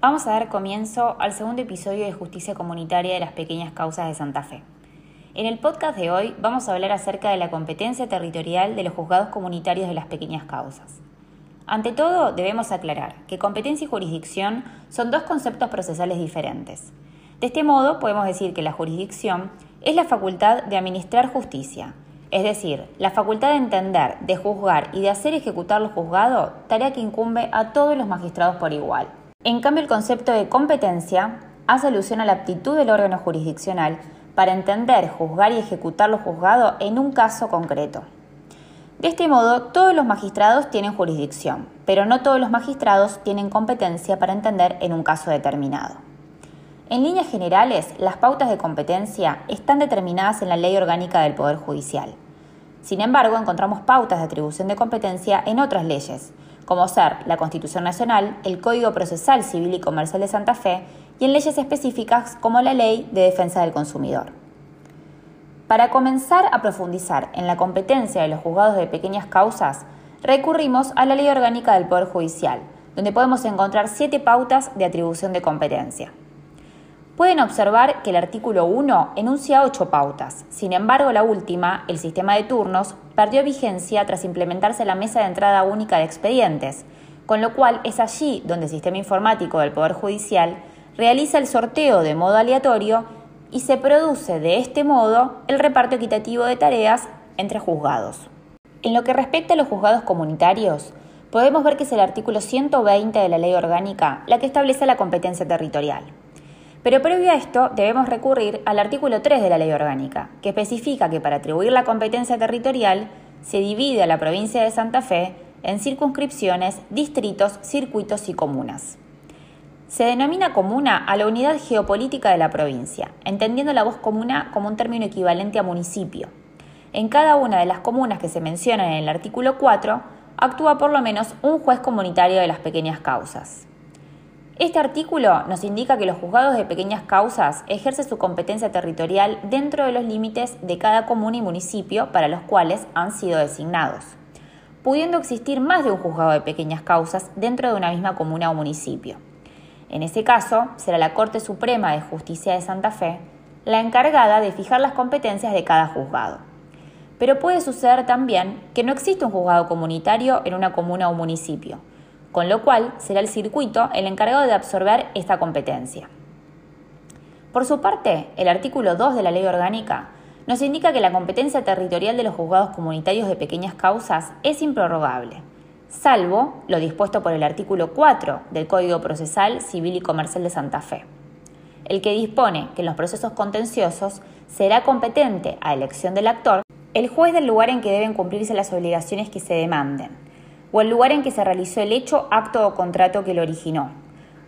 Vamos a dar comienzo al segundo episodio de Justicia Comunitaria de las Pequeñas Causas de Santa Fe. En el podcast de hoy vamos a hablar acerca de la competencia territorial de los juzgados comunitarios de las pequeñas causas. Ante todo, debemos aclarar que competencia y jurisdicción son dos conceptos procesales diferentes. De este modo, podemos decir que la jurisdicción es la facultad de administrar justicia, es decir, la facultad de entender, de juzgar y de hacer ejecutar lo juzgado, tarea que incumbe a todos los magistrados por igual. En cambio, el concepto de competencia hace alusión a la aptitud del órgano jurisdiccional para entender, juzgar y ejecutar lo juzgado en un caso concreto. De este modo, todos los magistrados tienen jurisdicción, pero no todos los magistrados tienen competencia para entender en un caso determinado. En líneas generales, las pautas de competencia están determinadas en la Ley Orgánica del Poder Judicial. Sin embargo, encontramos pautas de atribución de competencia en otras leyes, como ser la Constitución Nacional, el Código Procesal Civil y Comercial de Santa Fe y en leyes específicas como la Ley de Defensa del Consumidor. Para comenzar a profundizar en la competencia de los juzgados de pequeñas causas, recurrimos a la Ley Orgánica del Poder Judicial, donde podemos encontrar siete pautas de atribución de competencia. Pueden observar que el artículo 1 enuncia ocho pautas. Sin embargo, la última, el sistema de turnos, perdió vigencia tras implementarse la mesa de entrada única de expedientes, con lo cual es allí donde el sistema informático del Poder Judicial realiza el sorteo de modo aleatorio y se produce de este modo el reparto equitativo de tareas entre juzgados. En lo que respecta a los juzgados comunitarios, podemos ver que es el artículo 120 de la Ley Orgánica la que establece la competencia territorial. Pero previo a esto debemos recurrir al artículo 3 de la Ley Orgánica, que especifica que para atribuir la competencia territorial se divide a la provincia de Santa Fe en circunscripciones, distritos, circuitos y comunas. Se denomina comuna a la unidad geopolítica de la provincia, entendiendo la voz comuna como un término equivalente a municipio. En cada una de las comunas que se mencionan en el artículo 4, actúa por lo menos un juez comunitario de las pequeñas causas. Este artículo nos indica que los juzgados de pequeñas causas ejercen su competencia territorial dentro de los límites de cada comuna y municipio para los cuales han sido designados, pudiendo existir más de un juzgado de pequeñas causas dentro de una misma comuna o municipio. En ese caso, será la Corte Suprema de Justicia de Santa Fe la encargada de fijar las competencias de cada juzgado. Pero puede suceder también que no existe un juzgado comunitario en una comuna o municipio, con lo cual será el circuito el encargado de absorber esta competencia. Por su parte, el artículo 2 de la Ley Orgánica nos indica que la competencia territorial de los juzgados comunitarios de pequeñas causas es improrrogable, salvo lo dispuesto por el artículo 4 del Código Procesal Civil y Comercial de Santa Fe, el que dispone que en los procesos contenciosos será competente a elección del actor el juez del lugar en que deben cumplirse las obligaciones que se demanden, o el lugar en que se realizó el hecho, acto o contrato que lo originó,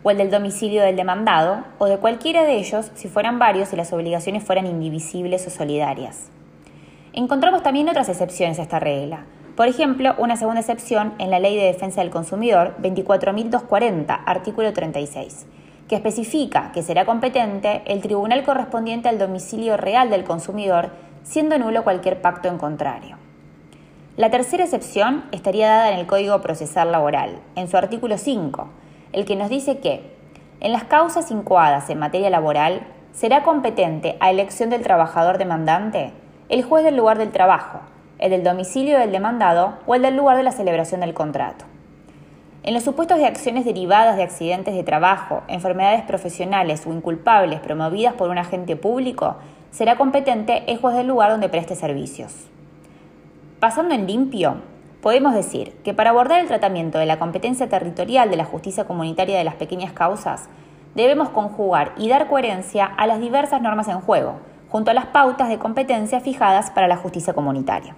o el del domicilio del demandado, o de cualquiera de ellos si fueran varios y las obligaciones fueran indivisibles o solidarias. Encontramos también otras excepciones a esta regla. Por ejemplo, una segunda excepción en la Ley de Defensa del Consumidor 24.240, artículo 36, que especifica que será competente el tribunal correspondiente al domicilio real del consumidor, siendo nulo cualquier pacto en contrario. La tercera excepción estaría dada en el Código Procesal Laboral, en su artículo 5, el que nos dice que, en las causas incoadas en materia laboral, será competente a elección del trabajador demandante el juez del lugar del trabajo, el del domicilio del demandado o el del lugar de la celebración del contrato. En los supuestos de acciones derivadas de accidentes de trabajo, enfermedades profesionales o inculpables promovidas por un agente público, será competente el juez del lugar donde preste servicios. Pasando en limpio, podemos decir que para abordar el tratamiento de la competencia territorial de la justicia comunitaria de las pequeñas causas, debemos conjugar y dar coherencia a las diversas normas en juego, junto a las pautas de competencia fijadas para la justicia comunitaria.